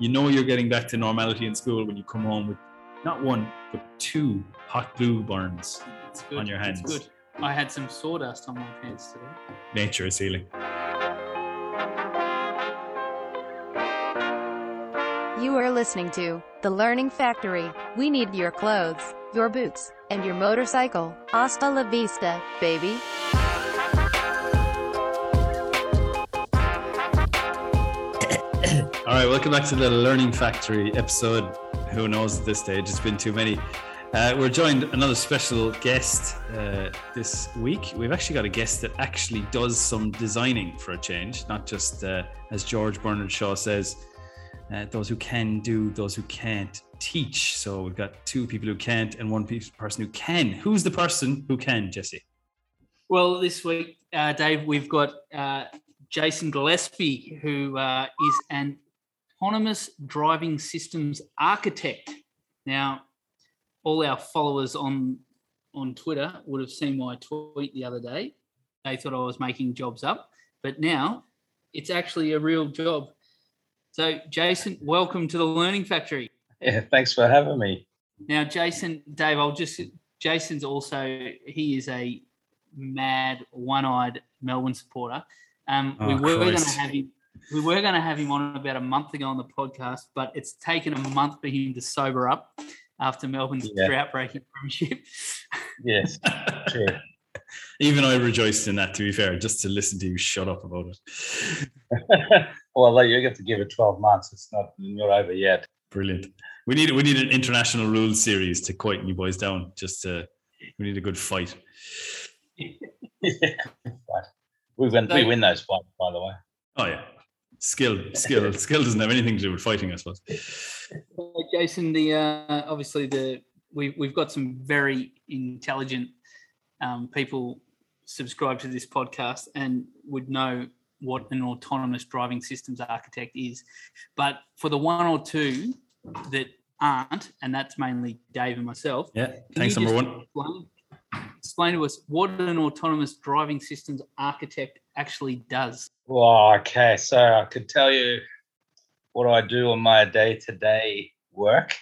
you know you're getting back to normality in school when you come home with not one but two hot glue burns on your hands. It's good. I had some sawdust on my pants today. Nature is healing. You are listening to The Learning Factory. We need your clothes, your boots, and your motorcycle. Hasta la vista, baby. All right, welcome back to the Learning Factory episode. Who knows at this stage? It's been too many. Uh, we're joined another special guest uh, this week. We've actually got a guest that actually does some designing for a change, not just uh, as George Bernard Shaw says, uh, those who can do, those who can't teach. So we've got two people who can't and one person who can. Who's the person who can, Jesse? Well, this week, uh, Dave, we've got uh, Jason Gillespie, who is an autonomous driving systems architect. Now, all our followers on on Twitter would have seen my tweet the other day. They thought I was making jobs up, but now it's actually a real job. So, Jason, welcome to the Learning Factory. Yeah, thanks for having me. Now, Jason, Dave, I'll just. Jason's also he is a mad, one-eyed Melbourne supporter. Um, we Oh, were going to have him. We were going to have him on about a month ago on the podcast, but it's taken a month for him to sober up after Melbourne's Yeah. drought-breaking premiership. Yes, true. Even I rejoiced in that, to be fair, just to listen to you shut up about it. well, like, you get to give it 12 months. It's not not over yet. Brilliant. We need we need an international rules series to quieten you boys down. Just to we need a good fight. Right. We win, we win those fights, by the way. Oh yeah, skill, skill, skill doesn't have anything to do with fighting, I suppose. So, Jason, the uh, obviously the we we've got some very intelligent um, people subscribe to this podcast and would know what an autonomous driving systems architect is. But for the one or two that aren't, and that's mainly Dave and myself, Yeah, thanks number one. Explain, explain to us what an autonomous driving systems architect actually does. Well, okay. So I could tell you what I do on my day to day work.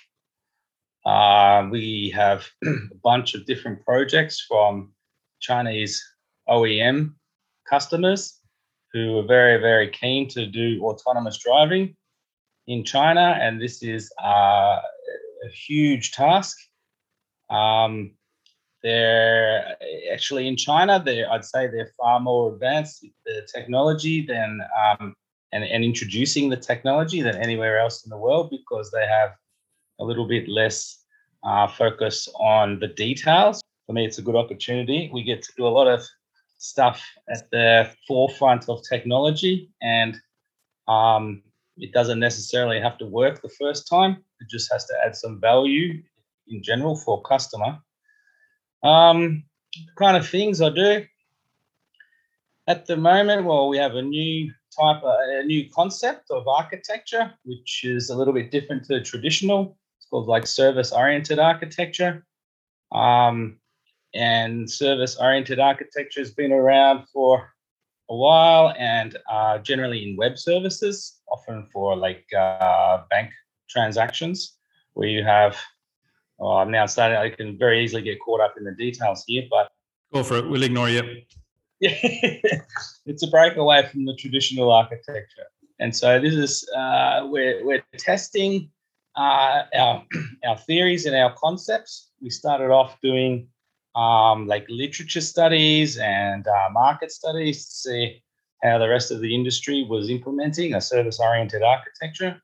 Uh, we have a bunch of different projects from Chinese OEM customers who are very, very keen to do autonomous driving in China. And this is uh, a huge task. Um, they're actually in China. They, I'd say, they're far more advanced with the technology than um, and, and introducing the technology than anywhere else in the world because they have a little bit less uh, focus on the details. For me, it's a good opportunity. We get to do a lot of stuff at the forefront of technology, and um, it doesn't necessarily have to work the first time. It just has to add some value in general for customer. Um, kind of things I do at the moment. Well, we have a new type, a new concept of architecture, which is a little bit different to traditional. It's called like service-oriented architecture. Um, and service-oriented architecture has been around for a while, and uh, generally in web services, often for like uh, bank transactions, where you have Oh, I'm now starting. I can very easily get caught up in the details here, but Go for it. We'll ignore you. yeah, it's a breakaway from the traditional architecture. And so this is uh, we're we're testing uh, our our theories and our concepts. We started off doing um, like literature studies and uh, market studies to see how the rest of the industry was implementing a service-oriented architecture.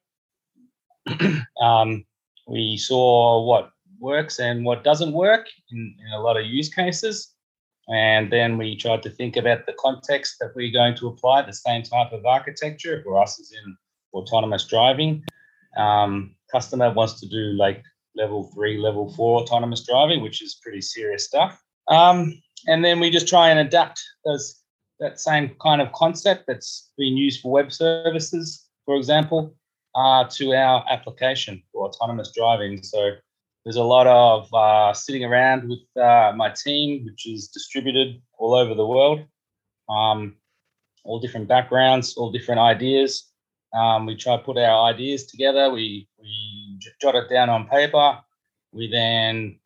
um, we saw what works and what doesn't work in, in a lot of use cases. And then we tried to think about the context that we're going to apply the same type of architecture for us as in autonomous driving. Um, customer wants to do like level three, level four autonomous driving, which is pretty serious stuff. Um, and then we just try and adapt those that same kind of concept that's been used for web services, for example, uh, to our application for autonomous driving. So there's a lot of uh, sitting around with uh, my team, which is distributed all over the world, um, all different backgrounds, all different ideas, Um, we try to put our ideas together. We we jot it down on paper. We then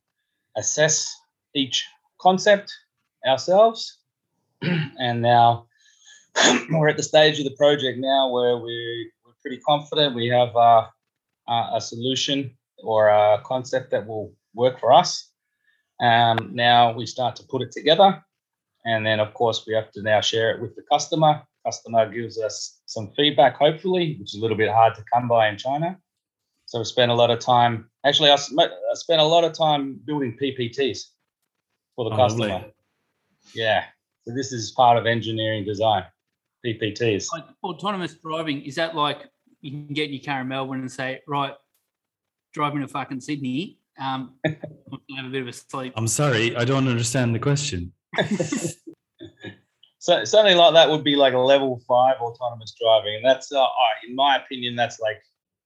assess each concept ourselves, and now we're at the stage of the project now where we're, we're pretty confident we have uh, uh, a solution or a concept that will work for us. Um, now we start to put it together, and then of course we have to now share it with the customer. Customer gives us some feedback, hopefully, which is a little bit hard to come by in China. So we spent a lot of time. Actually, I, spent a lot of time building PPTs for the Oh, customer. lovely. Yeah. So this is part of engineering design, PPTs. Like, autonomous driving is that like you can get in your car in Melbourne and say, right, driving to fucking Sydney. Um, I'm have a bit of a sleep. I'm sorry, I don't understand the question. So something like that would be like a level five autonomous driving, and that's, uh, uh, in my opinion, that's like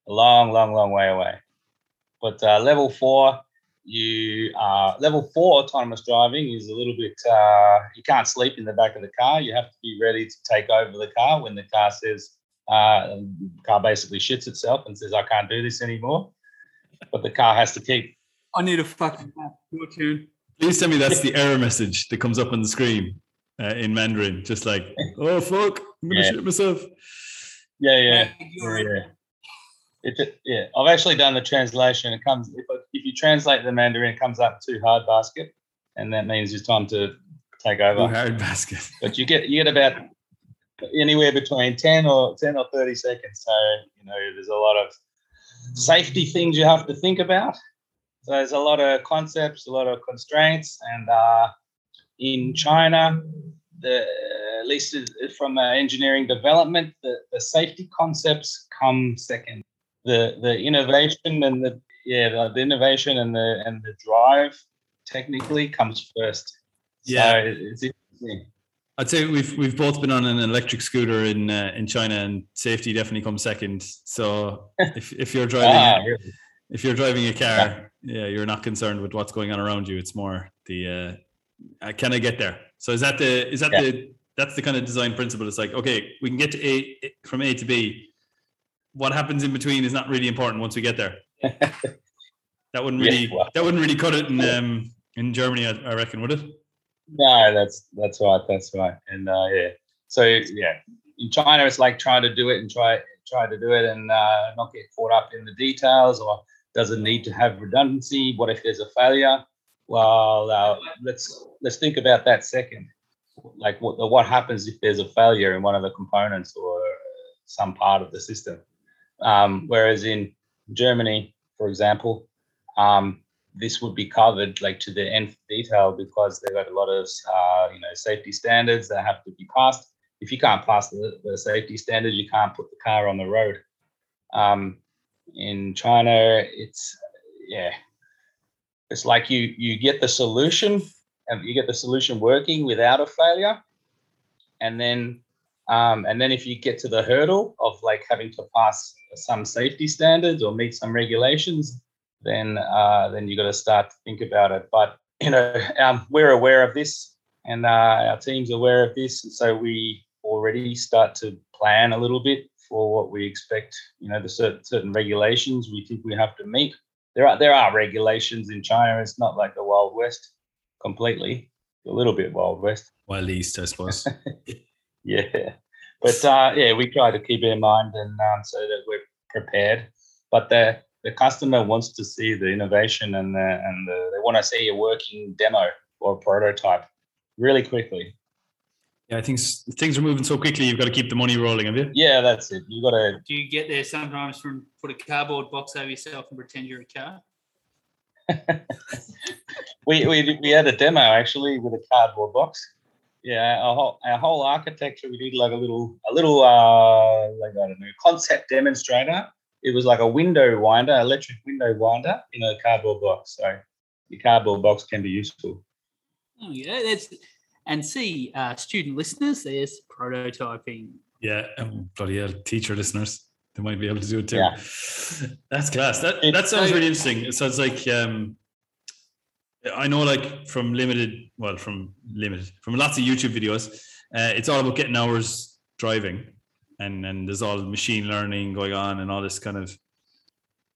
a long, long, long way away. But uh, level four, you uh, level four autonomous driving is a little bit. Uh, you can't sleep in the back of the car. You have to be ready to take over the car when the car says, uh, the car basically shits itself and says, "I can't do this anymore." But the car has to keep I need a fucking nap. Your turn. Please tell me that's the error message that comes up on the screen uh, in Mandarin, just like, oh fuck, I'm gonna Yeah. shit myself. Yeah, yeah. Yeah, yeah. It's a, yeah, I've actually done the translation. It comes if, if you translate the Mandarin, it comes up too hard basket, and that means it's time to take over. hard basket. But you get you get about anywhere between ten or ten or thirty seconds. So you know there's a lot of safety things you have to think about. So there's a lot of concepts, a lot of constraints, and uh, in China, the at least from uh, engineering development, the, the safety concepts come second. The the innovation and the yeah the, the innovation and the and the drive technically comes first. Yeah. so it's interesting. I'd say we've we've both been on an electric scooter in uh, in China, and safety definitely comes second. So if, if you're driving Ah, a, really? if you're driving a car, yeah, you're not concerned with what's going on around you. It's more the uh, uh, can I get there? So is that the is that Yeah. the that's the kind of design principle? It's like okay, we can get to A from A to B. What happens in between is not really important once we get there. That wouldn't Yeah, really well- that wouldn't really cut it in um, in Germany, I, I reckon, would it? No, that's that's right. That's right. And uh, yeah, so yeah, in China, it's like trying to do it and try try to do it and uh, not get caught up in the details, or does it need to have redundancy? What if there's a failure? Well, uh, let's let's think about that second. Like what what happens if there's a failure in one of the components or some part of the system? Um, whereas in Germany, for example, um, this would be covered like to the nth detail because they've got a lot of uh, you know safety standards that have to be passed. If you can't pass the, the safety standards, you can't put the car on the road. Um, in China, it's yeah, it's like you you get the solution and you get the solution working without a failure, and then um, and then if you get to the hurdle of like having to pass some safety standards or meet some regulations, then uh, then you got to start to think about it. But you know, um, we're aware of this, and uh, our team's aware of this, and so we already start to plan a little bit for what we expect. You know, the certain certain regulations we think we have to meet. There are there are regulations in China. It's not like the Wild West completely. A little bit Wild West. Wild East, I suppose. Yeah, but uh, yeah, we try to keep it in mind and um, so that we're prepared. But the the customer wants to see the innovation and the, and the, they want to see a working demo or prototype really quickly. Yeah, I think things are moving so quickly. You've got to keep the money rolling, have you? Yeah, that's it. You got to Do you get there sometimes from put a cardboard box over yourself and pretend you're a car? we, we we had a demo actually with a cardboard box. Yeah, our whole our whole architecture we did like a little a little uh like I don't know concept demonstrator. It was like a window winder, electric window winder in a cardboard box. So the cardboard box can be useful. Oh yeah, that's and see, uh, student listeners, there's prototyping. Yeah, and bloody hell, teacher listeners, they might be able to do it too. Yeah. That's class. That It's that sounds so- really interesting. It sounds like um, I know, like from limited, well, from limited, from lots of YouTube videos, uh, it's all about getting hours driving. And and there's all machine learning going on and all this kind of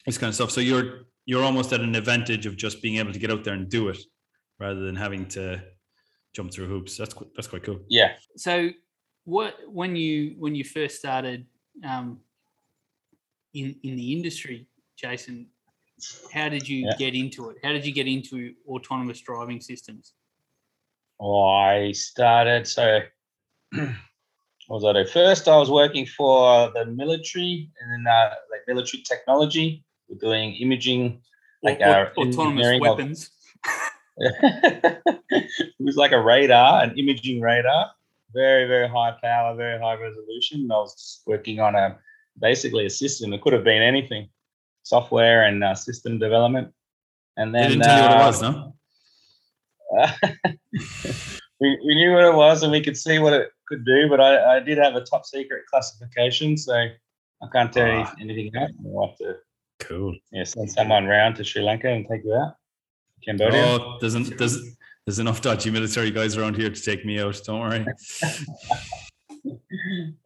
this kind of stuff. So you're you're almost at an advantage of just being able to get out there and do it rather than having to jump through hoops. That's that's quite cool. Yeah. So, what when you when you first started um, in in the industry, Jason? How did you Yeah. get into it? How did you get into autonomous driving systems? Well, I started so what was I do? First, I was working for the military and then uh, like military technology. We're doing imaging, like Au- our autonomous engineering of- weapons. it was like a radar, an imaging radar, very, very high power, very high resolution. And I was working on a basically a system. It could have been anything, software and uh, system development. And They then didn't tell you what it uh, was, no? we, we knew what it was and we could see what it could do, but I, I did have a top secret classification, so I can't tell you Ah. anything else. I'll have to Cool. yeah, send someone round to Sri Lanka and take you out. Cambodia. Oh, there's, an, there's, there's enough dodgy military guys around here to take me out. Don't worry.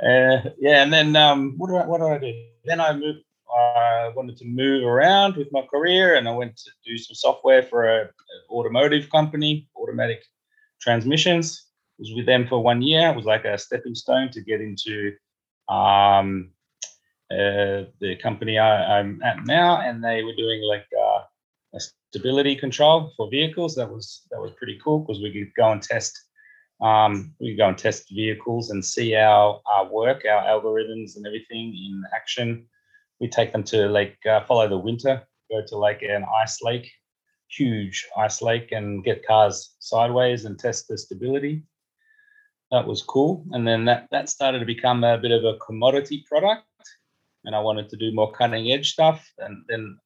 Uh, yeah, and then um, what do I what do I do? Then I moved. I wanted to move around with my career, and I went to do some software for a, a automotive company, automatic transmissions. Was with them for one year. It was like a stepping stone to get into um, uh, the company I, I'm at now, and they were doing like uh, a stability control for vehicles. That was that was pretty cool because we could go and test um, we go and test vehicles and see our, our work, our algorithms and everything in action. We take them to like uh, follow the winter, go to like an ice lake, huge ice lake, and get cars sideways and test the stability. That was cool. And then that, that started to become a bit of a commodity product. And I wanted to do more cutting edge stuff. And then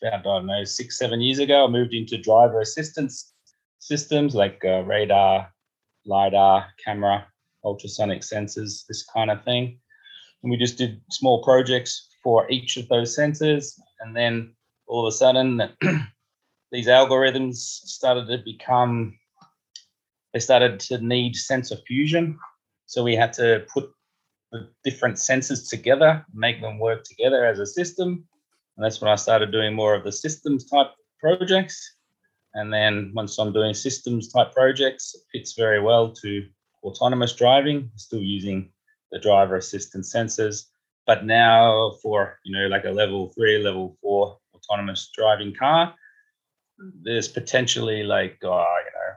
about, I don't know, six, seven years ago, I moved into driver assistance systems like uh, radar, lidar, camera, ultrasonic sensors, this kind of thing. And we just did small projects for each of those sensors. And then all of a sudden, these algorithms started to become, they started to need sensor fusion. So we had to put the different sensors together, make them work together as a system. And that's when I started doing more of the systems type projects. And then once I'm doing systems type projects, it fits very well to autonomous driving, still using the driver assistance sensors. But now for, you know, like a level three, level four autonomous driving car, there's potentially like, uh, you know,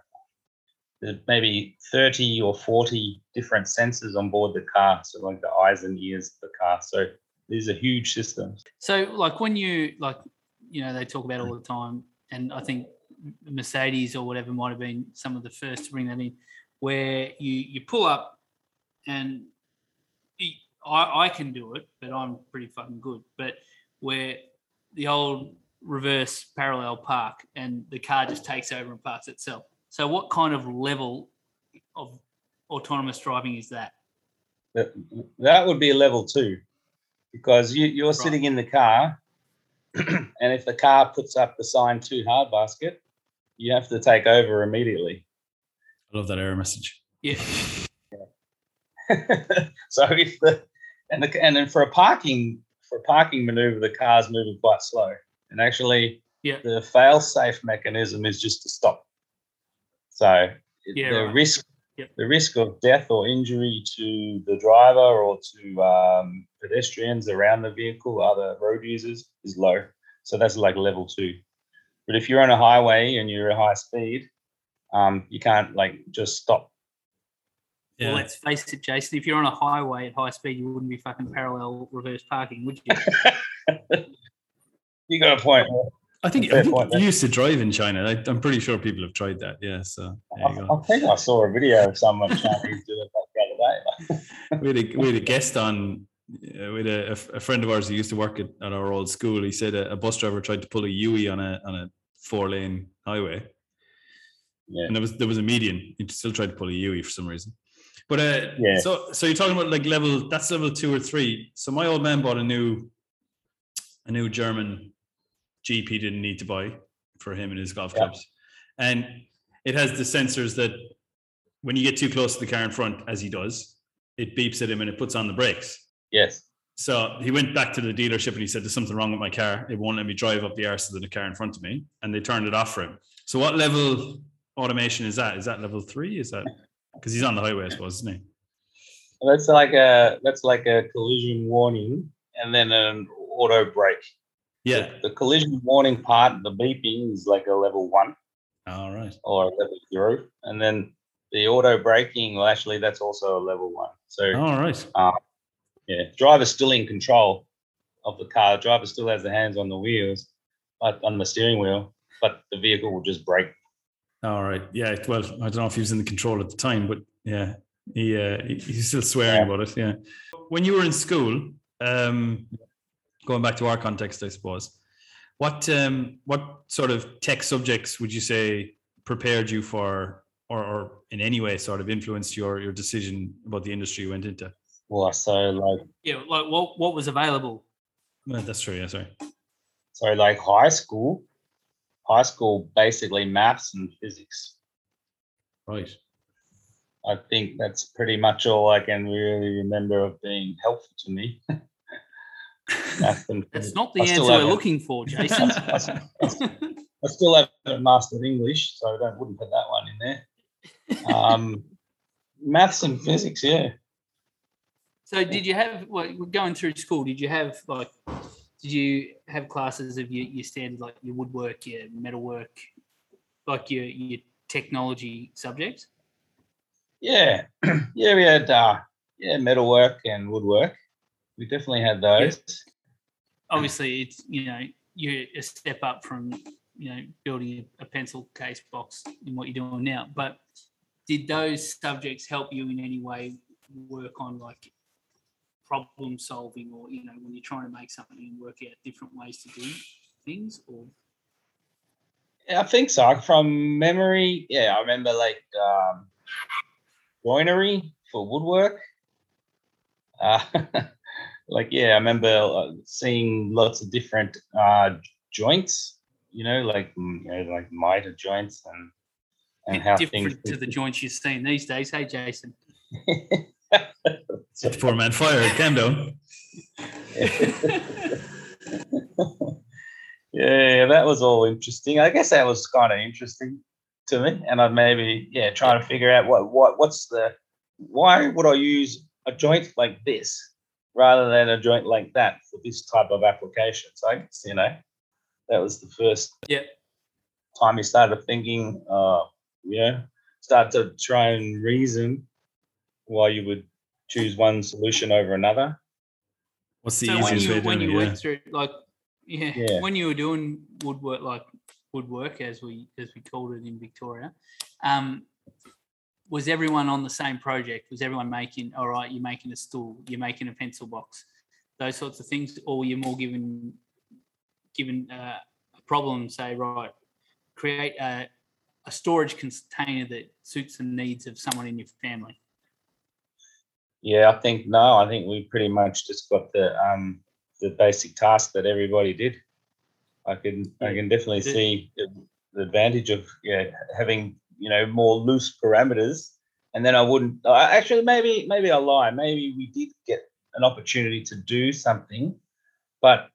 there's maybe 30 or 40 different sensors on board the car. So like the eyes and ears of the car. So these are huge systems. So, like when you like, you know, they talk about all the time, and I think Mercedes or whatever might have been some of the first to bring that in, where you you pull up, and I, I can do it, but I'm pretty fucking good. But where the old reverse parallel park, and the car just takes over and parks itself. So, what kind of level of autonomous driving is that? That, that would be a level two because you, you're sitting in the car and if the car puts up the sign too hard basket, you have to take over immediately. I love that error message. Yeah. so if the and the and then for a parking for a parking maneuver, the car's moving quite slow. And actually Yeah. the fail safe mechanism is just to stop. So Yeah, the right. risk Yep. the risk of death or injury to the driver or to um, pedestrians around the vehicle, other road users, is low. So that's like level two. But if you're on a highway and you're at high speed, um, you can't like just stop. Yeah. Well, let's face it, Jason. If you're on a highway at high speed, you wouldn't be fucking parallel reverse parking, would you? You got a point. I think, I think point, you used to drive in China. I, I'm pretty sure people have tried that. Yeah. So I. I think I saw a video of someone Chinese doing that the other day. we had a, we had a guest on uh, we had a, a friend of ours who used to work at, at our old school he said a, a bus driver tried to pull a Yui on a on a four lane highway Yeah. and there was there was a median he still tried to pull a Yui for some reason but uh Yeah. so so you're talking about like level that's level two or three so my old man bought a new a new German He didn't need to buy for him and his golf Yeah. clubs and it has the sensors that when you get too close to the car in front as he does it beeps at him and it puts on the brakes Yes. So he went back to the dealership and he said, There's something wrong with my car. It won't let me drive up the arse of the car in front of me. And they turned it off for him. So, what level automation is that? Is that level three? Is that because he's on the highway, I suppose, isn't he? That's like a that's like a collision warning and then an auto brake. Yeah. The, the collision warning part, the beeping is like a level one All right. or a level zero, and then the auto braking. Well, actually, that's also a level one. So All right. yeah, driver's still in control of the car. driver still has the hands on the wheels, but on the steering wheel, but the vehicle will just brake. All right. Yeah. Well, I don't know if he was in the control at the time, but yeah, he uh, he's still swearing Yeah. about it. Yeah. When you were in school, um, going back to our context, I suppose, what um, what sort of tech subjects would you say prepared you for, or, or in any way sort of influenced your your decision about the industry you went into? Well, so like Yeah, like what what was available? Well, that's true. Yeah. Sorry. so like high school, high school basically maths and physics. Right. I think that's pretty much all I can really remember of being helpful to me. Math and That's not the I answer we're looking for, Jason. I still haven't mastered English, so I don't wouldn't put that one in there. Um, maths and physics, yeah. so did you have like going through school? Did you have like did you have classes of your, your standard like your woodwork, your metalwork, like your your technology subjects? Yeah, yeah, we had uh, yeah metalwork and woodwork. We definitely had those. Obviously, it's you know you're a step up from you know building a pencil case box in what you're doing now. But did those subjects help you in any way work on like problem solving or you know when you're trying to make something and work out different ways to do things or I think so. From memory, yeah, I remember like um, joinery for woodwork. Uh, like yeah, I remember uh, seeing lots of different uh, joints. You know, like mm, you know, like miter joints and and how different things to the joints you've seen these days. Hey, Jason. It's four man fire. Calm down. yeah, that was all interesting. I guess that was kind of interesting to me, and I'd maybe yeah try to figure out what what what's the why would I use a joint like this rather than a joint like that for this type of application. So I guess you know that was the first Yeah. time you started thinking, uh, yeah, start to try and reason why you would choose one solution over another. What's the so when easiest way you of when you it? Yeah. went through like yeah, Yeah. when you were doing woodwork like woodwork as we as we called it in Victoria, um, was everyone on the same project? Was everyone making all right? You're making a stool, you're making a pencil box, those sorts of things, or you're more given given uh, a problem, say right, create a, a storage container that suits the needs of someone in your family. Yeah, I think no. I think we pretty much just got the um the basic task that everybody did. I can I can definitely see the, the advantage of yeah having you know more loose parameters, and then I wouldn't actually maybe maybe I lie. Maybe we did get an opportunity to do something, but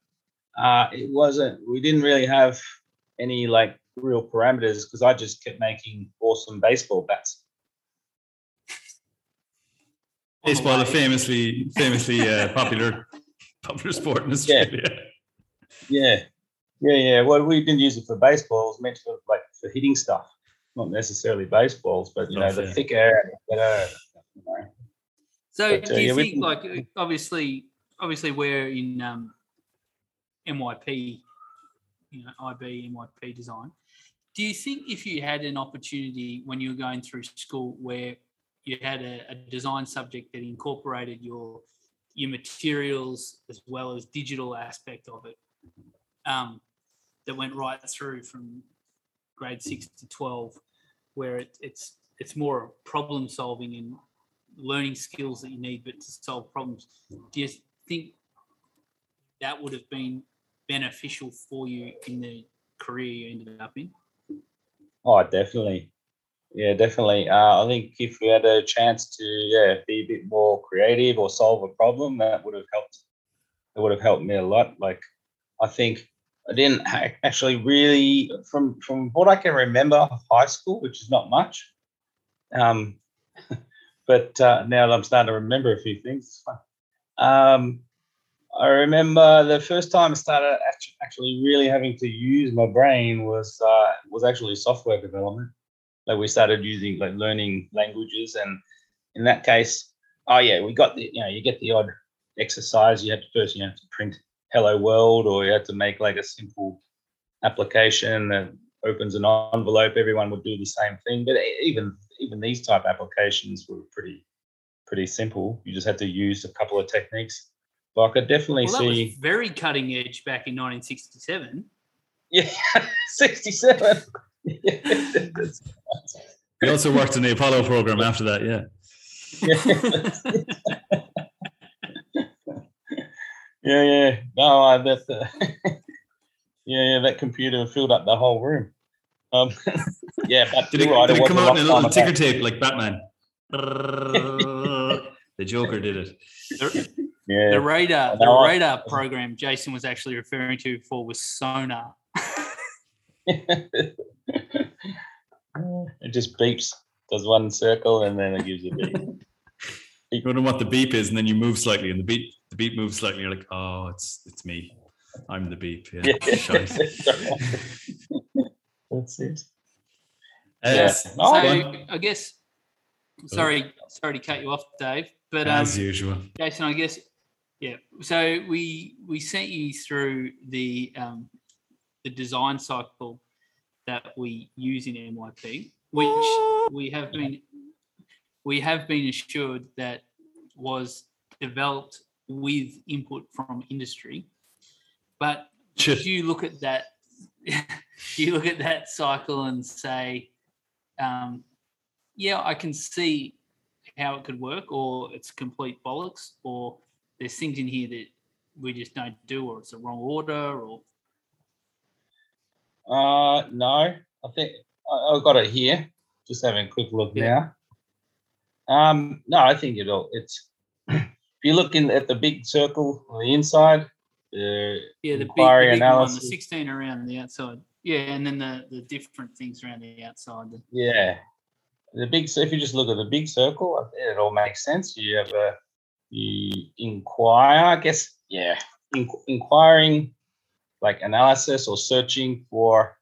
uh, it wasn't. We didn't really have any like real parameters because I just kept making awesome baseball bats. The Baseball, a famously famously uh, popular popular sport in Australia. Yeah, yeah, yeah. Well, we didn't use it for baseball. It was meant for like for hitting stuff, not necessarily baseballs, but you know, Oh, the fair. thicker, the better. You know. So But, uh, do you yeah, think can- like uh, obviously obviously we're in um, MYP, you know, IB MYP design. Do you think if you had an opportunity when you were going through school where you had a, a design subject that incorporated your your materials as well as digital aspect of it, um, that went right through from grade six to twelve, where it, it's it's more problem solving and learning skills that you need, but to solve problems. Do you think that would have been beneficial for you in the career you ended up in? Oh, definitely. yeah, definitely. Uh, I think if we had a chance to, yeah, be a bit more creative or solve a problem, that would have helped. It would have helped me a lot. Like, I think I didn't actually really, from from what I can remember, high school, which is not much. Um, but uh, now that I'm starting to remember a few things. Um, I remember the first time I started actually really having to use my brain was uh, was actually software development. Like we started using like learning languages, and in that case, oh yeah, we got the you know you get the odd exercise. You had to first you have to print "Hello World," or you had to make like a simple application that opens an envelope. Everyone would do the same thing, but even even these type applications were pretty pretty simple. You just had to use a couple of techniques. But I could definitely Well, that was see. very cutting edge back in 1967. Yeah, 67. He also worked in the Apollo program after that. Yeah. yeah, yeah. Yeah. No, I that. Uh, yeah, yeah. That computer filled up the whole room. Um, yeah, but Did it, right, did it was come a out in a little time ticker ago. tape like Batman? the Joker did it. The, Yeah, the radar, I the know I- radar program Jason was actually referring to before was sonar. it just beeps, does one circle, and then it gives a beep. You don't know what the beep is, and then you move slightly, and the beep the beep moves slightly. You're like, oh, it's it's me. I'm the beep. Yeah. Yeah. That's it. Uh, Yeah. So Oh, I guess, sorry, sorry to cut you off, Dave, but um, As usual. Jason, I guess, yeah. So we we sent you through the um, the design cycle that we use in MYP, which we have been we have been assured that was developed with input from industry. But Shit. do you look at that? do you look at that cycle and say, um, "Yeah, I can see how it could work," or it's complete bollocks, or there's things in here that we just don't do, or it's the wrong order, or Uh, no, I think I, I've got it here. Just having a quick look Yeah. now. Um, no, I think it'll. It's if you look in at the big circle on the inside, the yeah, the big, the big one, the analysis. 16 around the outside. Yeah, and then the the different things around the outside. Yeah, the big. So if you just look at the big circle, it all makes sense. You have a you inquire. I guess yeah, in, inquiring, like analysis or searching for,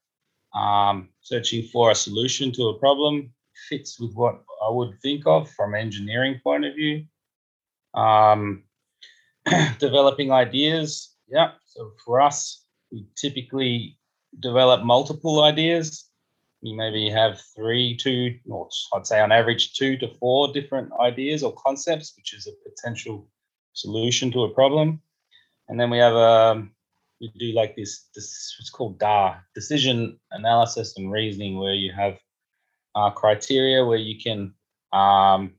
um, searching for a solution to a problem fits with what I would think of from engineering point of view. Um, developing ideas. Yeah. So for us, we typically develop multiple ideas. You maybe have three, two, or I'd say on average two to four different ideas or concepts, which is a potential solution to a problem. And then we have um, we do like this this what's called DAR, decision analysis and reasoning, where you have uh, criteria where you can um,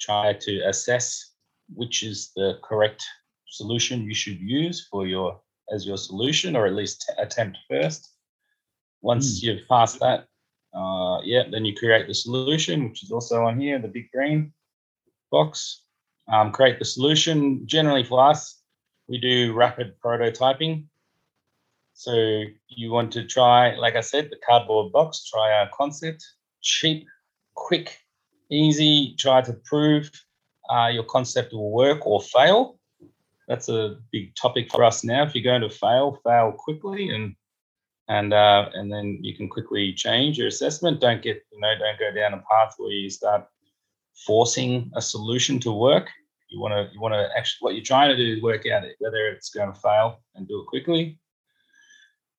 try to assess which is the correct solution you should use for your as your solution, or at least t- attempt first. Once you've passed that, uh, yeah, then you create the solution, which is also on here, the big green box. Um, create the solution. Generally, for us, we do rapid prototyping. So you want to try, like I said, the cardboard box. Try our concept, cheap, quick, easy. Try to prove uh, your concept will work or fail. That's a big topic for us now. If you're going to fail, fail quickly and and uh, and then you can quickly change your assessment. Don't get you know don't go down a path where you start forcing a solution to work. You want to you want to actually what you're trying to do is work out whether it's going to fail and do it quickly.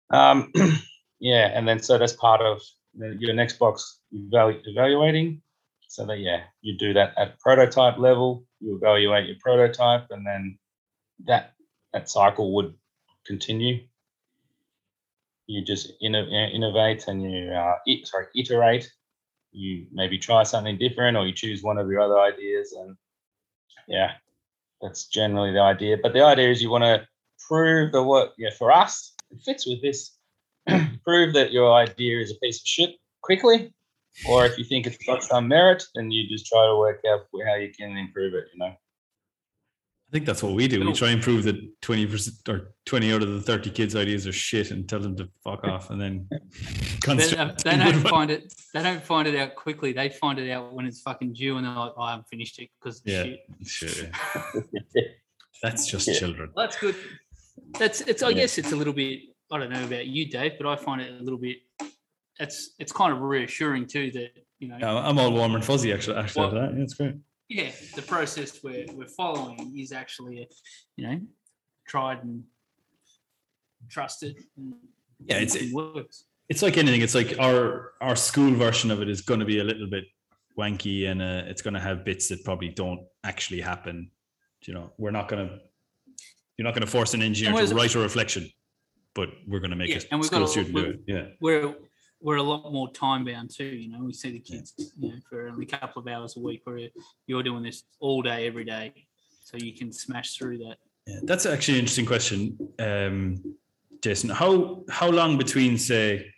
Um, yeah, and then so that's part of your next box evaluating. So that yeah, you do that at prototype level. You evaluate your prototype, and then that that cycle would continue you just inno- innovate and you uh, it, sorry iterate you maybe try something different or you choose one of your other ideas and yeah that's generally the idea but the idea is you want to prove the work. yeah for us it fits with this prove that your idea is a piece of shit quickly or if you think it's got some merit, then you just try to work out how you can improve it. You know. I think that's what we do. We try and prove that twenty percent or twenty out of the thirty kids' ideas are shit, and tell them to fuck off, and then uh, They, construct they don't find it. They don't find it out quickly. They find it out when it's fucking due, and they're like, "Oh, "I haven't finished it because Yeah. shit." Shit, yeah. That's just Yeah. children. Well, that's good. That's it's. I Yeah. guess it's a little bit. I don't know about you, Dave, but I find it a little bit. It's it's kind of reassuring too that you know. I'm all warm and fuzzy actually. Actually, Well- that, yeah, it's great. yeah, the process we're, we're following is actually, you know, tried and trusted. And Yeah, it's- it works. It's like anything. It's like our our school version of it is going to be a little bit wanky, and uh, it's going to have bits that probably don't actually happen. You know, we're not going to. You're not going to force an engineer to write a reflection, but we're going to make Yeah, a and we've school got a- student do it. Yeah. We're we're a lot more time bound too. You know, we see the kids, you know, for only a couple of hours a week, where you're doing this all day, every day, so you can smash through that. Yeah, that's actually an interesting question, um, Jason. How how long between say,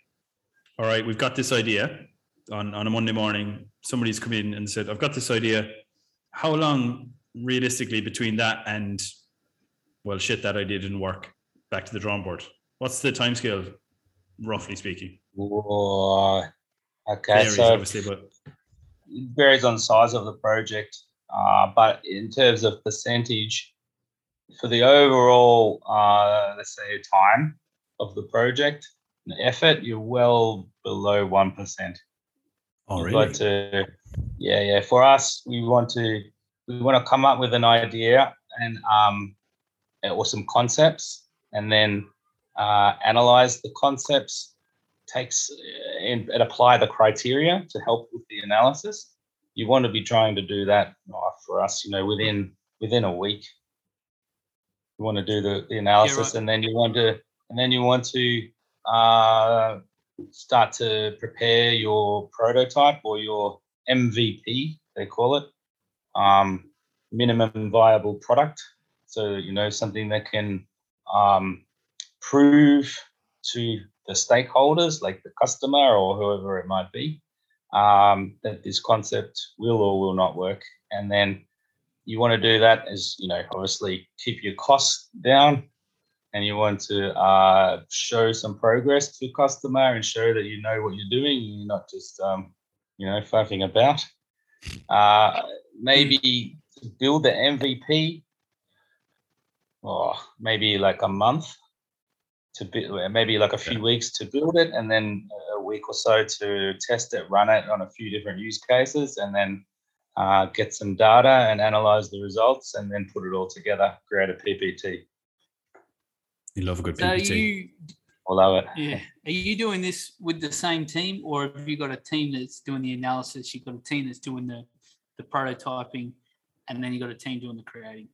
all right, we've got this idea on on a Monday morning. Somebody's come in and said, "I've got this idea." How long realistically between that and, well, shit, that idea didn't work. Back to the drawing board. What's the timescale, roughly speaking? Whoa. Okay, Varies, so obviously, but it varies on size of the project, uh, but in terms of percentage, for the overall, uh, let's say, time of the project, the effort, you're well below one percent. oh really? like to, yeah, yeah. For us, we want to we want to come up with an idea and um, or some concepts, and then uh, analyze the concepts. Takes uh, and, and apply the criteria to help with the analysis. You want to be trying to do that uh, for us, you know, within within a week. You want to do the, the analysis, right. and then you want to and then you want to uh, start to prepare your prototype or your MVP, they call it, um, minimum viable product. So, you know, something that can um, prove to the stakeholders, like the customer or whoever it might be, um, that this concept will or will not work. And then you want to do that is, you know, obviously keep your costs down and you want to uh, show some progress to the customer and show that you know what you're doing. You're not just, um, you know, faffing about. Uh, maybe build the MVP, or maybe like a month to build, maybe like a few weeks to build it, and then a week or so to test it, run it on a few different use cases, and then uh, get some data and analyze the results, and then put it all together, create a PPT. You love a good So PPT. you, Although it, yeah, are you doing this with the same team, or have you got a team that's doing the analysis? You've got a team that's doing the the prototyping, and then you got a team doing the creating.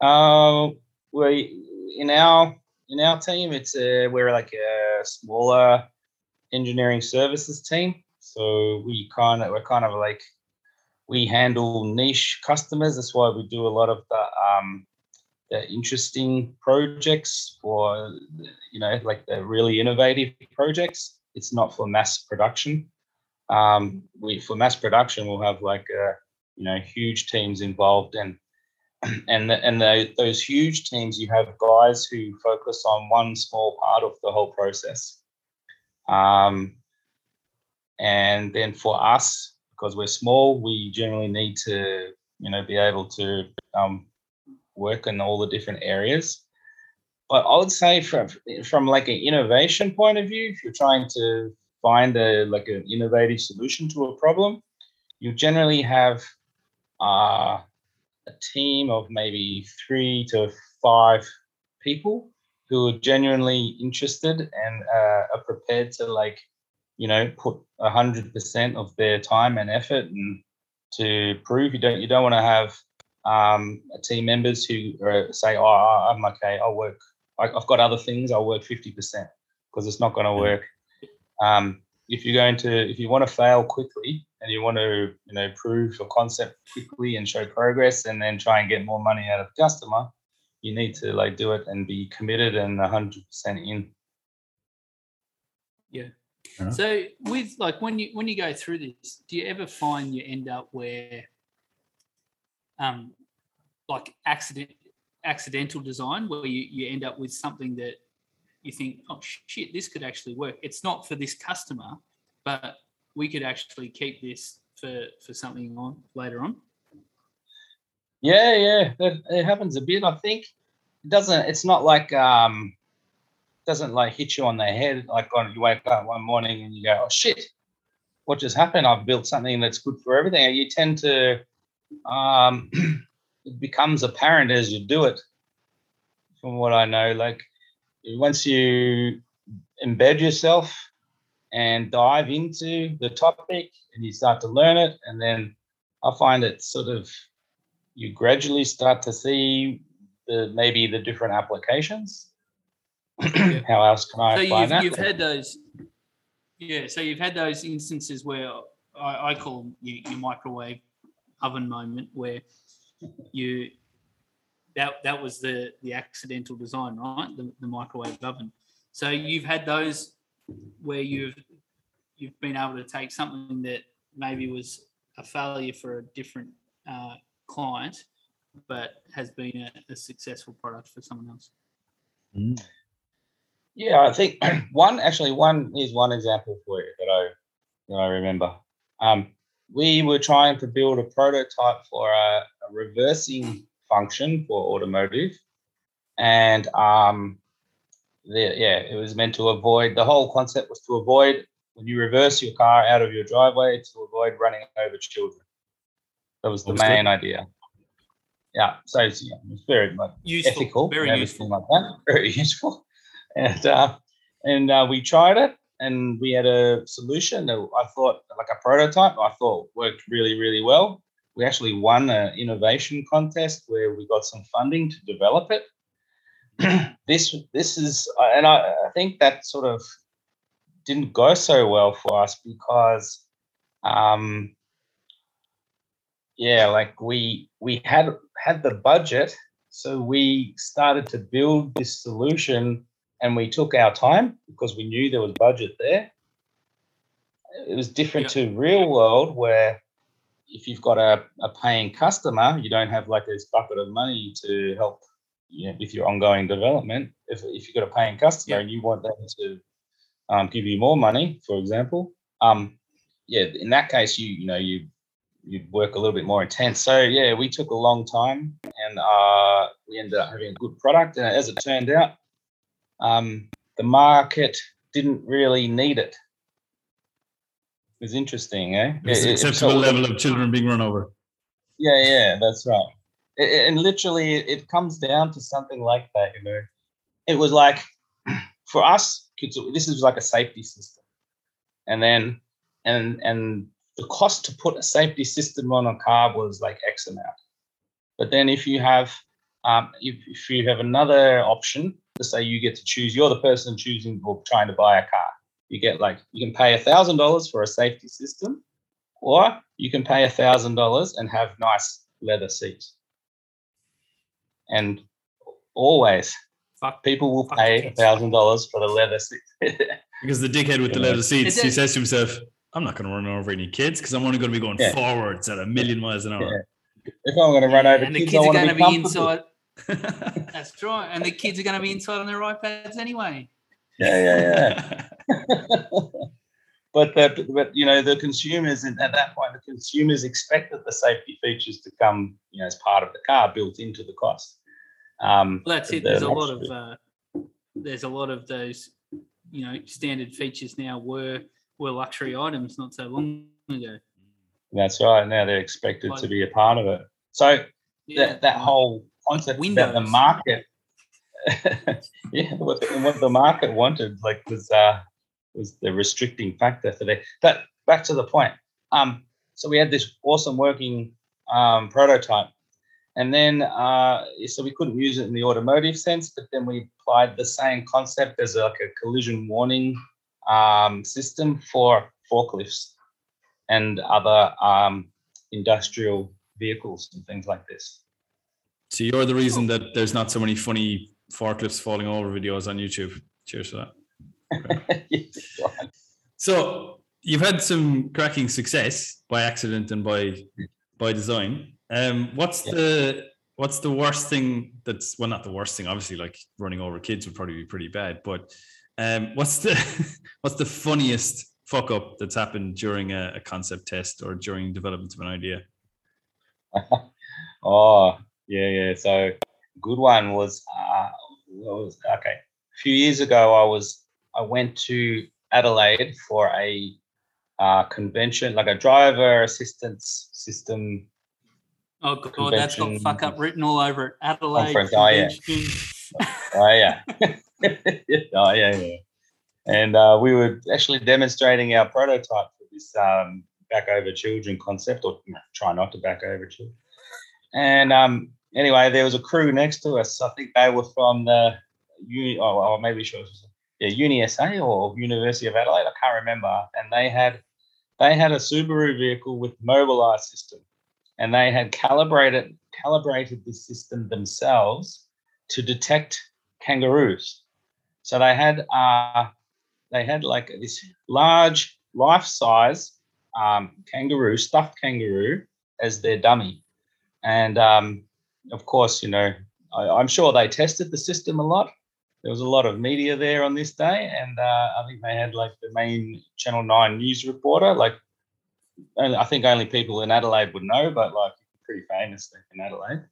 Uh, we in our in our team, it's a, we're like a smaller engineering services team. So we kind of we're kind of like we handle niche customers. That's why we do a lot of the um, the interesting projects for you know like the really innovative projects. It's not for mass production. Um, we for mass production, we'll have like uh you know huge teams involved and and the, and the, those huge teams you have guys who focus on one small part of the whole process. Um, and then for us because we're small we generally need to you know be able to um, work in all the different areas. But i would say from from like an innovation point of view if you're trying to find a like an innovative solution to a problem you generally have uh, a team of maybe three to five people who are genuinely interested and uh, are prepared to like you know put a hundred percent of their time and effort and to prove you don't you don't want to have um, team members who are, say oh i'm okay i'll work. I, i've got other things i'll work 50% because it's not going to work. Um, if you're going to if you want to fail quickly and you want to you know prove your concept quickly and show progress and then try and get more money out of the customer you need to like do it and be committed and 100% in Fair enough. So with like when you when you go through this, do you ever find you end up where um like accident accidental design where you, you end up with something that you think, oh shit, this could actually work. It's not for this customer, but we could actually keep this for for something on later on. Yeah, yeah, that, it happens a bit. I think it doesn't. It's not like um, doesn't like hit you on the head like on you wake up one morning and you go, oh shit, what just happened? I've built something that's good for everything. You tend to um, it becomes apparent as you do it. From what I know, like once you embed yourself and dive into the topic and you start to learn it, and then I find it sort of you gradually start to see the maybe the different applications. How else can I so apply you've, you've had those yeah so you've had those instances where i, I call your, your microwave oven moment where you that that was the the accidental design right? The, the microwave oven. So you've had those where you've you've been able to take something that maybe was a failure for a different uh, client but has been a, a successful product for someone else Mm. Yeah, I think one actually one is one example for you that I that I remember. Um, we were trying to build a prototype for a, a reversing function for automotive, and um, the, yeah, it was meant to avoid. The whole concept was to avoid when you reverse your car out of your driveway to avoid running over children. That was the Understood. main idea. Yeah, so it's, yeah, it's very like useful ethical, very useful like that. Very useful. And uh, and uh, we tried it, and we had a solution that I thought, like a prototype, I thought worked really, really well. We actually won an innovation contest where we got some funding to develop it. this this is, uh, and I, I think that sort of didn't go so well for us because um, yeah like we we had had the budget so we started to build this solution and we took our time because we knew there was budget there. It was different to real world where if you've got a, a paying customer you don't have like this bucket of money to help you know, with your ongoing development if, if you've got a paying customer Yeah. and you want them to um, give you more money for example um, yeah in that case you you know you you'd work a little bit more intense. So yeah, we took a long time, and uh, we ended up having a good product. And as it turned out, um, the market didn't really need it. It was interesting, eh? It's It- an it- acceptable so- level of children being run over. Yeah, yeah, that's right. And literally, it- comes down to something like that. You know, it was like for us, this is like a safety system, and then and and the cost to put a safety system on a car was like X amount. But then if you have um, if, if you have another option, let's say you get to choose, you're the person choosing or trying to buy a car. You get like you can pay a thousand dollars for a safety system, or you can pay a thousand dollars and have nice leather seats. And always Fuck. people will Fuck pay a thousand dollars for the leather seats. Because the dickhead with the leather seats, he says to himself, I'm not going to run over any kids because I'm only going to be going Yeah. forwards at a million miles an hour. if I'm going to run over and the kids, kids I are going to to be, be inside. That's right. And the kids are going to be inside on their iPads anyway. Yeah, yeah, yeah. but the, but you know the consumers at that point the consumers expected the safety features to come you know as part of the car built into the cost. Um, Well, that's it. There's a lot of uh, there's a lot of those, you know, standard features now were were luxury items not so long ago. That's right. Now they're expected to be a part of it. So Yeah, that that whole concept about the market, yeah, what the, what the market wanted like was uh was the restricting factor for that. But back to the point. Um, so we had this awesome working um, prototype, and then uh, so we couldn't use it in the automotive sense, but then we applied the same concept as like a collision warning um, system for forklifts and other um, industrial vehicles and things like this. so you're the reason that there's not so many funny forklifts falling over videos on YouTube. Cheers for that. So you've had some cracking success by accident and by by design. Um, what's Yeah. the what's the worst thing that's well not the worst thing obviously like running over kids would probably be pretty bad but um what's the what's the funniest fuck up that's happened during a, a concept test or during development of an idea oh, yeah, yeah. So good one was uh was okay. A few years ago I was I went to Adelaide for a uh, convention, like a driver assistance system Oh god, that's got fuck up written all over it. Adelaide. Oh, yeah. Oh yeah. oh yeah, yeah. And uh, we were actually demonstrating our prototype for this um, back over children concept, or try not to back over children. And um, anyway, there was a crew next to us. I think they were from the uni, oh, or maybe sure, yeah, Uni SA or University of Adelaide. I can't remember. And they had they had a Subaru vehicle with Mobileye system, and they had calibrated calibrated this system themselves to detect kangaroos. So they had uh, they had like this large life size um, kangaroo, stuffed kangaroo, as their dummy, and um, of course, you know, I, I'm sure they tested the system a lot. There was a lot of media there on this day, and uh, I think they had like the main Channel Nine news reporter. Like, I think only people in Adelaide would know, but like pretty famous in Adelaide.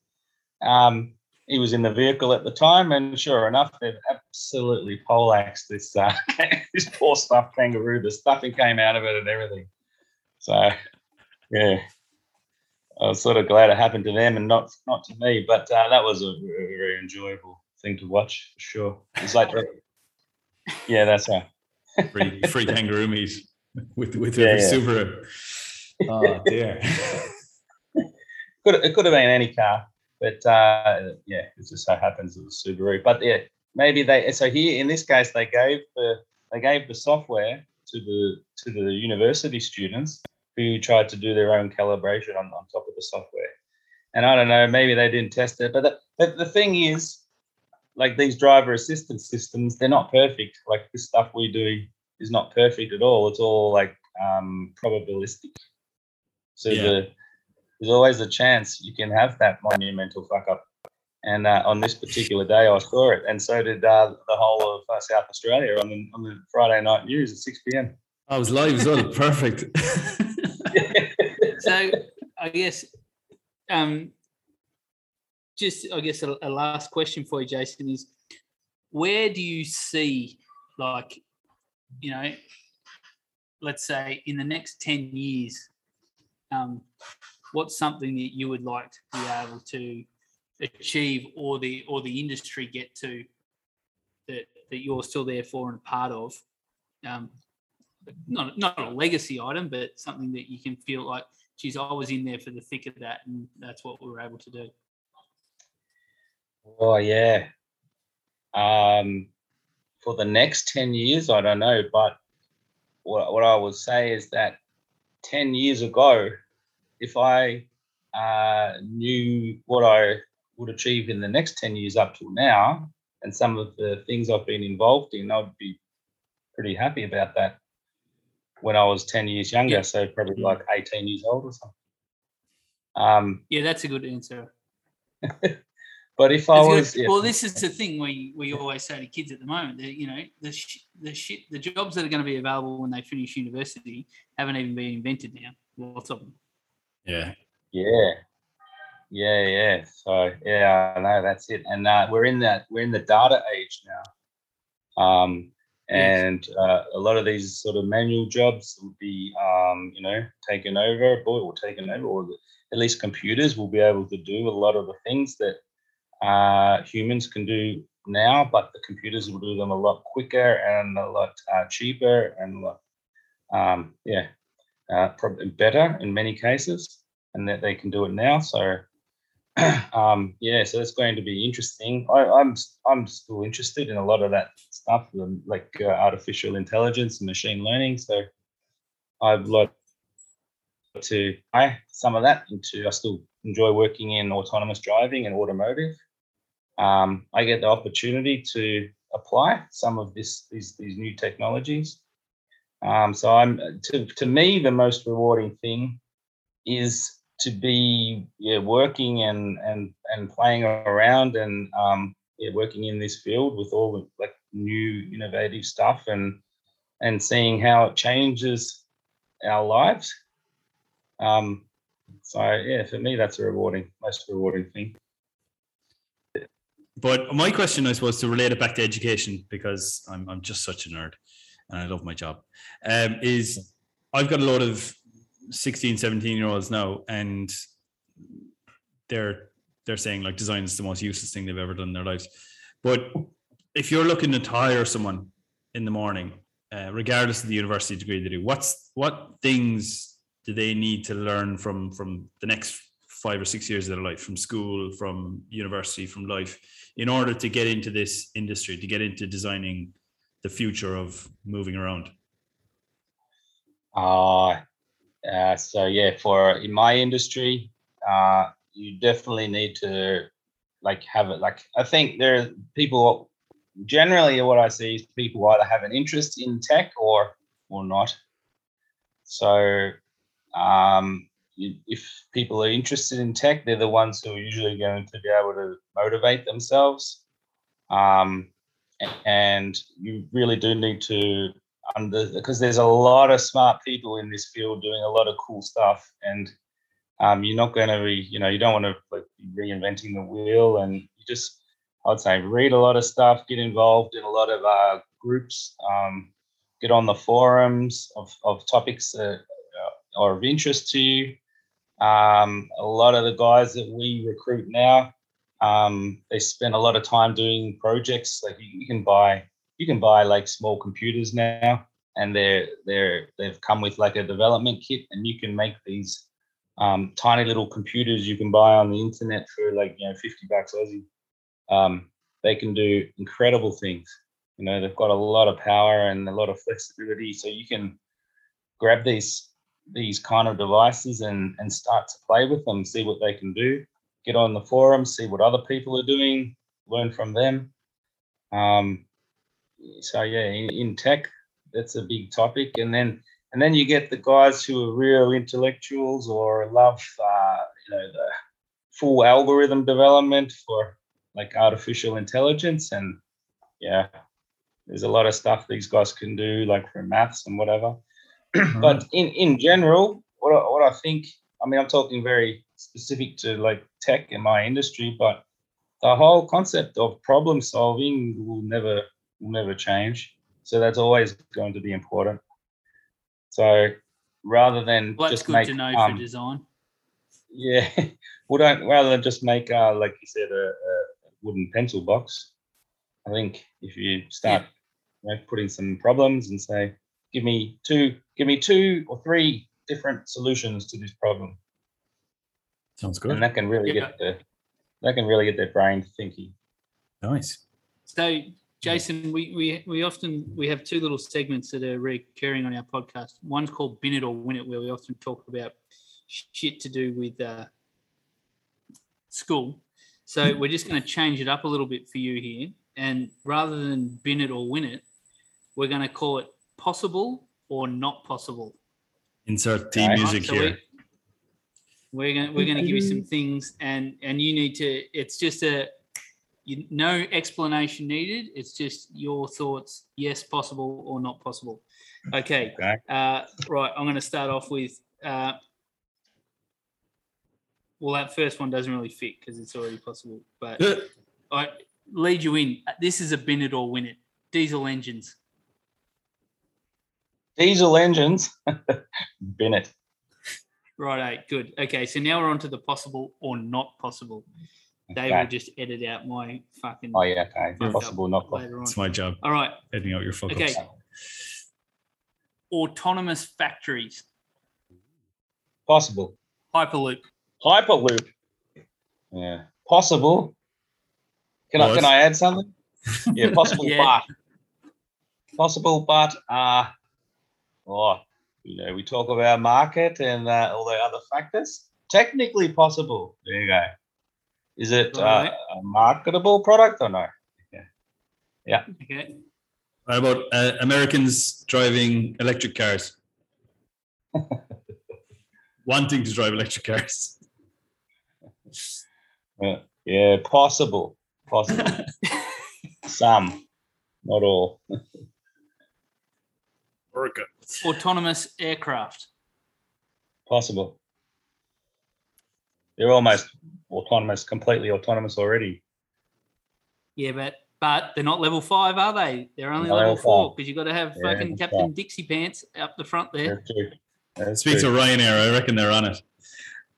Um, he was in the vehicle at the time, and sure enough, they've absolutely poleaxed this uh, this poor stuffed kangaroo. The stuffing came out of it and everything. So, yeah, I was sort of glad it happened to them and not not to me. But uh, that was a very, very enjoyable thing to watch for sure. It's like, yeah, that's right. free free kangaroo meat with with Yeah, every yeah. Subaru oh dear Could it could have been any car, but uh, yeah, it just so happens it was Subaru. But yeah, maybe they. So here in this case, they gave the they gave the software to the to the university students who tried to do their own calibration on, on top of the software. And I don't know, maybe they didn't test it. But the, the, the thing is, like these driver assistance systems, they're not perfect. Like this stuff we do is not perfect at all. It's all like um, probabilistic. So Yeah. the there's always a chance you can have that monumental fuck up. And uh, on this particular day, I saw it, and so did uh, the whole of uh, South Australia on the on the Friday night news at six pm. I was live as well perfect so I guess um, just I guess a, a last question for you, Jason, is where do you see like you know, let's say in the next ten years, um, what's something that you would like to be able to achieve or the or the industry get to that that you're still there for and a part of um, not not a legacy item, but something that you can feel like, geez, I was in there for the thick of that, and that's what we were able to do. Oh yeah. Um, for the next ten years, I don't know, but what what I would say is that ten years ago, if I uh, knew what I would achieve in the next ten years up till now, and some of the things I've been involved in, I'd be pretty happy about that. When I was ten years younger, Yeah. so probably Mm. like eighteen years old or something. Um, Yeah, that's a good answer. but if I was, yeah, Well, this is the thing we we always say to kids at the moment. That you know the sh- the shit the jobs that are going to be available when they finish university haven't even been invented now. Lots of them. yeah Yeah, yeah, yeah. So yeah, I know that's it. And uh, we're in that we're in the data age now, um, and uh, a lot of these sort of manual jobs will be, um, you know, taken over, or or taken over, or at least computers will be able to do a lot of the things that uh, humans can do now, but the computers will do them a lot quicker and a lot uh, cheaper and a lot, um, yeah, uh, probably better in many cases and that they can do it now. So, um, yeah, so it's going to be interesting. I, I'm I'm still interested in a lot of that stuff, um, like uh, artificial intelligence and machine learning. So, I'd like to try some of that into. I still enjoy working in autonomous driving and automotive. Um, I get the opportunity to apply some of this these these new technologies Um, so I'm to to me the most rewarding thing is to be yeah working and and and playing around and um, yeah, working in this field with all the like new innovative stuff and and seeing how it changes our lives. Um, so yeah, for me that's a rewarding, most rewarding thing. But my question, I suppose, to relate it back to education, because I'm I'm just such a nerd and I love my job, um, is I've got a lot of 16, 17 year olds now, and they're they're saying like design is the most useless thing they've ever done in their lives. But if you're looking to hire someone in the morning, uh, regardless of the university degree they do, what's what things do they need to learn from from the next five or six years of their life, from school, from university, from life, in order to get into this industry, to get into designing the future of moving around? Uh, uh, so yeah, for in my industry, uh, you definitely need to like have it. Like I think there are people. Generally, what I see is people either have an interest in tech or or not. So um, if people are interested in tech, they're the ones who are usually going to be able to motivate themselves. Um, and you really do need to under because there's a lot of smart people in this field doing a lot of cool stuff, and um, you're not going to be, you know, you don't want to like be reinventing the wheel, and you just, I'd say, read a lot of stuff, get involved in a lot of uh, groups, um, get on the forums of, of topics that are of interest to you. Um, a lot of the guys that we recruit now, um, they spend a lot of time doing projects. Like you, you, can buy, you can buy like small computers now, and they're they're they've come with like a development kit, and you can make these um, tiny little computers you can buy on the internet for like you know 50 bucks Aussie. Um, they can do incredible things. You know, they've got a lot of power and a lot of flexibility, so you can grab these these kind of devices and and start to play with them, see what they can do. Get on the forum, see what other people are doing, learn from them. Um, so yeah, in, in tech, that's a big topic, and then and then you get the guys who are real intellectuals or love uh, you know the full algorithm development for like artificial intelligence and yeah there's a lot of stuff these guys can do like for maths and whatever but in in general, what I, what I think, I mean, I'm talking very specific to like tech in my industry, but the whole concept of problem solving will never will never change. So that's always going to be important. So rather than well, just good make, to know um, for design. Yeah, we don't rather than just make uh, like you said a, a wooden pencil box. I think if you start you know, putting some problems and say, give me two, give me two or three different solutions to this problem. Sounds good. And that can really Yeah. get the that can really get their brain thinking. Nice. So, Jason, we, we we often we have two little segments that are recurring on our podcast. One's called "Bin It or Win It," where we often talk about shit to do with uh, school. So we're just going to change it up a little bit for you here, and rather than "Bin It or Win It," we're going to call it "Possible or Not Possible." Insert theme Right. music So here. we, we're gonna we're gonna give you some things, and and you need to. It's just a you, no explanation needed. It's just your thoughts. Yes, possible or not possible. Okay. Okay. Uh, right. I'm going to start off with. Uh, well, that first one doesn't really fit because it's already possible. But Uh, I lead you in. This is a bin it or win it. Diesel engines. Diesel engines, Bennett. Right. eight. Good. Okay. So now we're on to the possible or not possible. Dave Okay. will just edit out my fucking Oh yeah, okay. fuck Possible, not possible. later on. It's my job, All right. editing out your fuck Okay. Autonomous factories. Possible. Hyperloop. Hyperloop. Yeah. Possible. Can I can I add something? Yeah, possible Yeah. but possible but uh oh you know we talk about market and uh, all the other factors. Technically possible. There you go. Is it uh, a marketable product or no? Yeah. Okay. I How about uh, Americans driving electric cars? Wanting to drive electric cars. Yeah, yeah, possible, possible. Some, not all. Orca. Autonomous aircraft. Possible. They're almost autonomous, completely autonomous already. Yeah, but but they're not level five, are they? They're only Not level level four because you've got to have Yeah, fucking Captain right. Dixie Pants up the front there. That's true. That's Speaks true. of Ryanair, I reckon they're on it.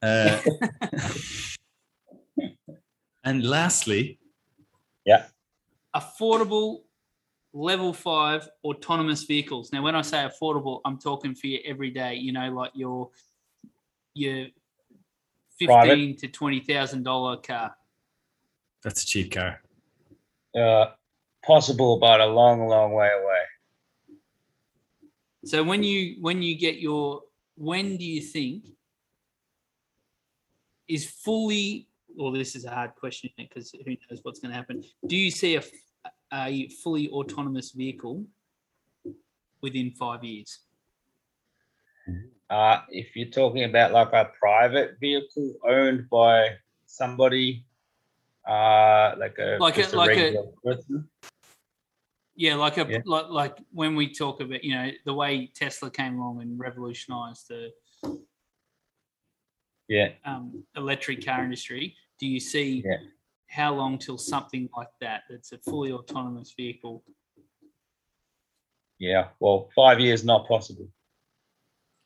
Uh, and lastly, yeah, Affordable level five autonomous vehicles. Now, when I say affordable, I'm talking for your everyday. You know, like your your fifteen Private. to twenty thousand dollar car. that's a cheap car. uh, possible, but a long, long way away. So when you when you get your when do you think is fully well this is a hard question because who knows what's going to happen. Do you see a, f- a fully autonomous vehicle within 5 years? Uh, if you're talking about like a private vehicle owned by somebody, uh, like a Like a- just like a- person, Yeah, like a Yeah. like like when we talk about you know the way Tesla came along and revolutionized the yeah, um, electric car industry. Do you see Yeah. How long till something like that that's a fully autonomous vehicle? yeah. Well, five years not possible.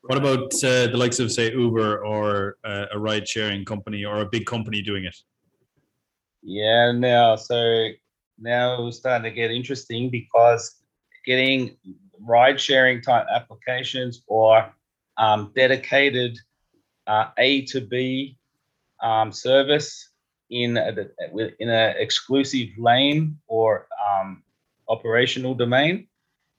What about uh, the likes of, say, Uber or uh, a ride sharing company or a big company doing it? Yeah, now so now it's starting to get interesting because getting ride sharing type applications or um, dedicated uh, A to B um, service in a, in an exclusive lane or um, operational domain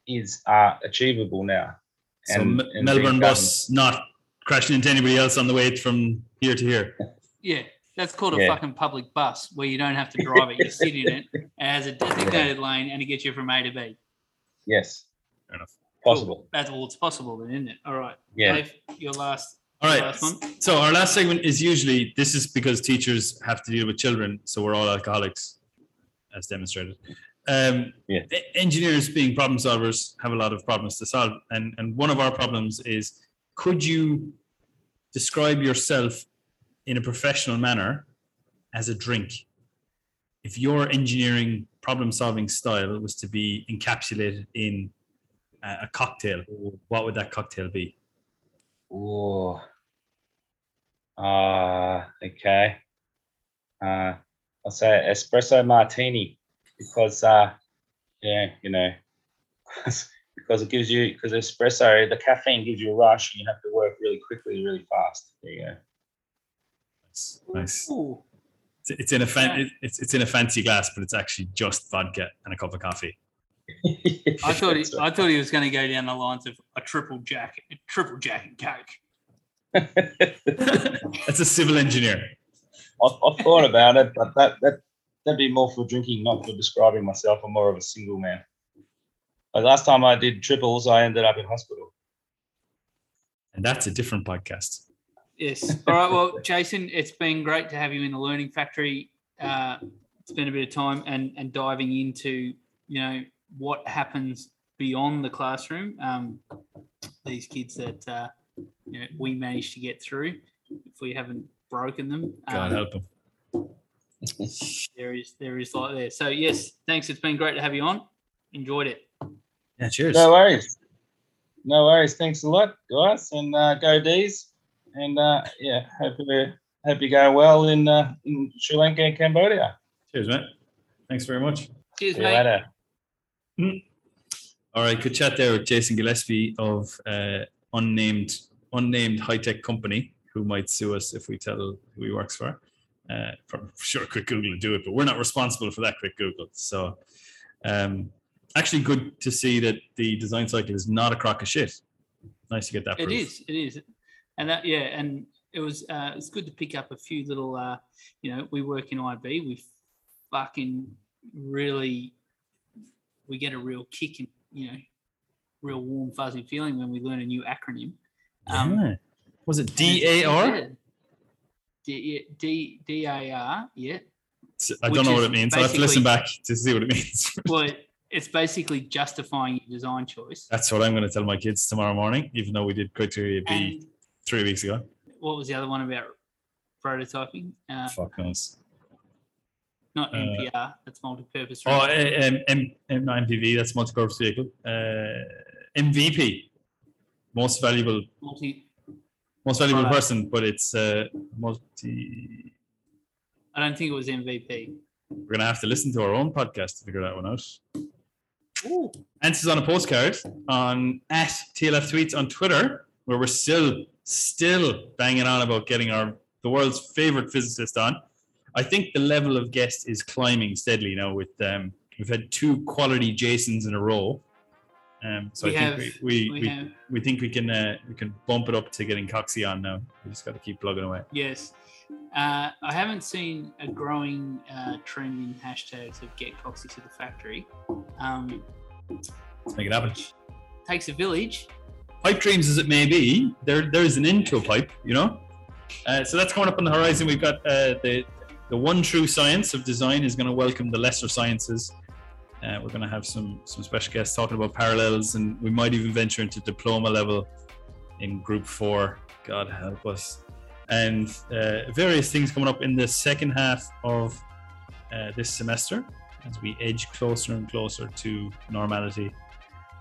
is uh, achievable now. So And- M- and Melbourne bus not crashing into anybody else on the way from here to here. Yeah, that's called a Yeah. fucking public bus where you don't have to drive it. You sit in it. It has a designated lane and it gets you from A to B. Yes, Fair enough. possible. Cool. That's all. It's possible then, isn't it? All right. Yeah. Dave, your last. All your right. Last one. So our last segment is usually this is because teachers have to deal with children, so we're all alcoholics, as demonstrated. Um, Yeah. Engineers, being problem solvers, have a lot of problems to solve, and and one of our problems is: could you describe yourself in a professional manner as a drink? If your engineering problem-solving style was to be encapsulated in a, a cocktail, what would that cocktail be? Oh. Uh, okay. Uh, I'll say espresso martini because, uh, yeah, you know, because it gives you, because espresso, the caffeine gives you a rush and you have to work really quickly, really fast. There you go. Nice. nice. Ooh. It's, it's in a fan, it's it's in a fancy glass, but it's actually just vodka and a cup of coffee. Go. I thought he, I thought he was going to go down the lines of a triple jack, a triple jack and coke. That's a civil engineer. I've, I've thought about it, but that, that, that'd be more for drinking, not for describing myself. I'm more of a single man. Like last time I did triples, I ended up in hospital. And that's a different podcast. Yes. All right. Well, Jason, it's been great to have you in the Learning Factory. Uh, it's been a bit of time and and diving into you know what happens beyond the classroom. Um, these kids that uh, you know we managed to get through, if we haven't broken them. God um, help him. there is there is like there. So yes, thanks. It's been great to have you on. Enjoyed it. Yeah, cheers. No worries. No worries. Thanks a lot, guys, and uh, go D's. And uh, yeah, hope you hope you go well in uh, in Sri Lanka and Cambodia. Cheers, mate. Thanks very much. Cheers, See you mate. Later. All right, good chat there with Jason Gillespie of uh, unnamed unnamed high tech company who might sue us if we tell who he works for. Uh, for sure, quick Google do it, but we're not responsible for that quick Google. So, um, actually, good to see that the design cycle is not a crock of shit. Nice to get that. It proof. is. It is. And that, yeah, and it was, uh, it's good to pick up a few little, uh, you know, we work in IB. We fucking really, we get a real kick and you know, real warm, fuzzy feeling when we learn a new acronym. Um, Yeah. Was it D A R? D D A R, yeah. I don't know what it means. I have to listen back to see what it means. Well, it's basically justifying your design choice. That's what I'm going to tell my kids tomorrow morning, even though we did criteria B And three weeks ago. what was the other one about prototyping? Uh, Fuck knows. Not Uh, NPR, that's multi-purpose. Oh, uh, um, M, M, MPV, that's multi-purpose vehicle. Uh, MVP, most valuable, multi. most valuable Product. person, but it's uh, multi. I don't think it was MVP. We're gonna have to listen to our own podcast to figure that one out. Ooh, Answers on a postcard on at TLF Tweets on Twitter, where we're still still banging on about getting our the world's favorite physicist on. I think the level of guests is climbing steadily now. With um, we've had two quality Jasons in a row. Um, so We I think have- we we, we we, we think we can uh, we can bump it up to getting Coxie on now. We just got to keep plugging away. yes. Uh, I haven't seen a growing uh, trend in hashtags of get Coxie to the factory. Um, Let's make it happen. takes a village. Pipe dreams as it may be, there there is an end to a pipe, you know. Uh, so that's coming up on the horizon. We've got uh, the the one true science of design is going to welcome the lesser sciences. Uh, we're going to have some some special guests talking about parallels, and we might even venture into diploma level in Group Four. God help us, and uh, various things coming up in the second half of uh, this semester as we edge closer and closer to normality.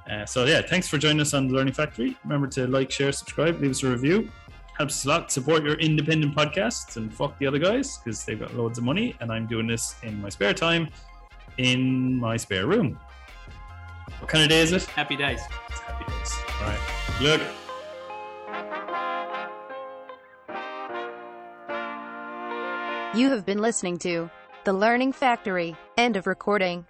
Uh, so yeah, thanks for joining us on the Learning Factory. Remember to like, share, subscribe, leave us a review. Helps us a lot. Support your independent podcasts and fuck the other guys because they've got loads of money, and I'm doing this in my spare time, in my spare room. What kind of day is it? Happy days. It's happy days. All right. Look. You have been listening to The Learning Factory. End of recording.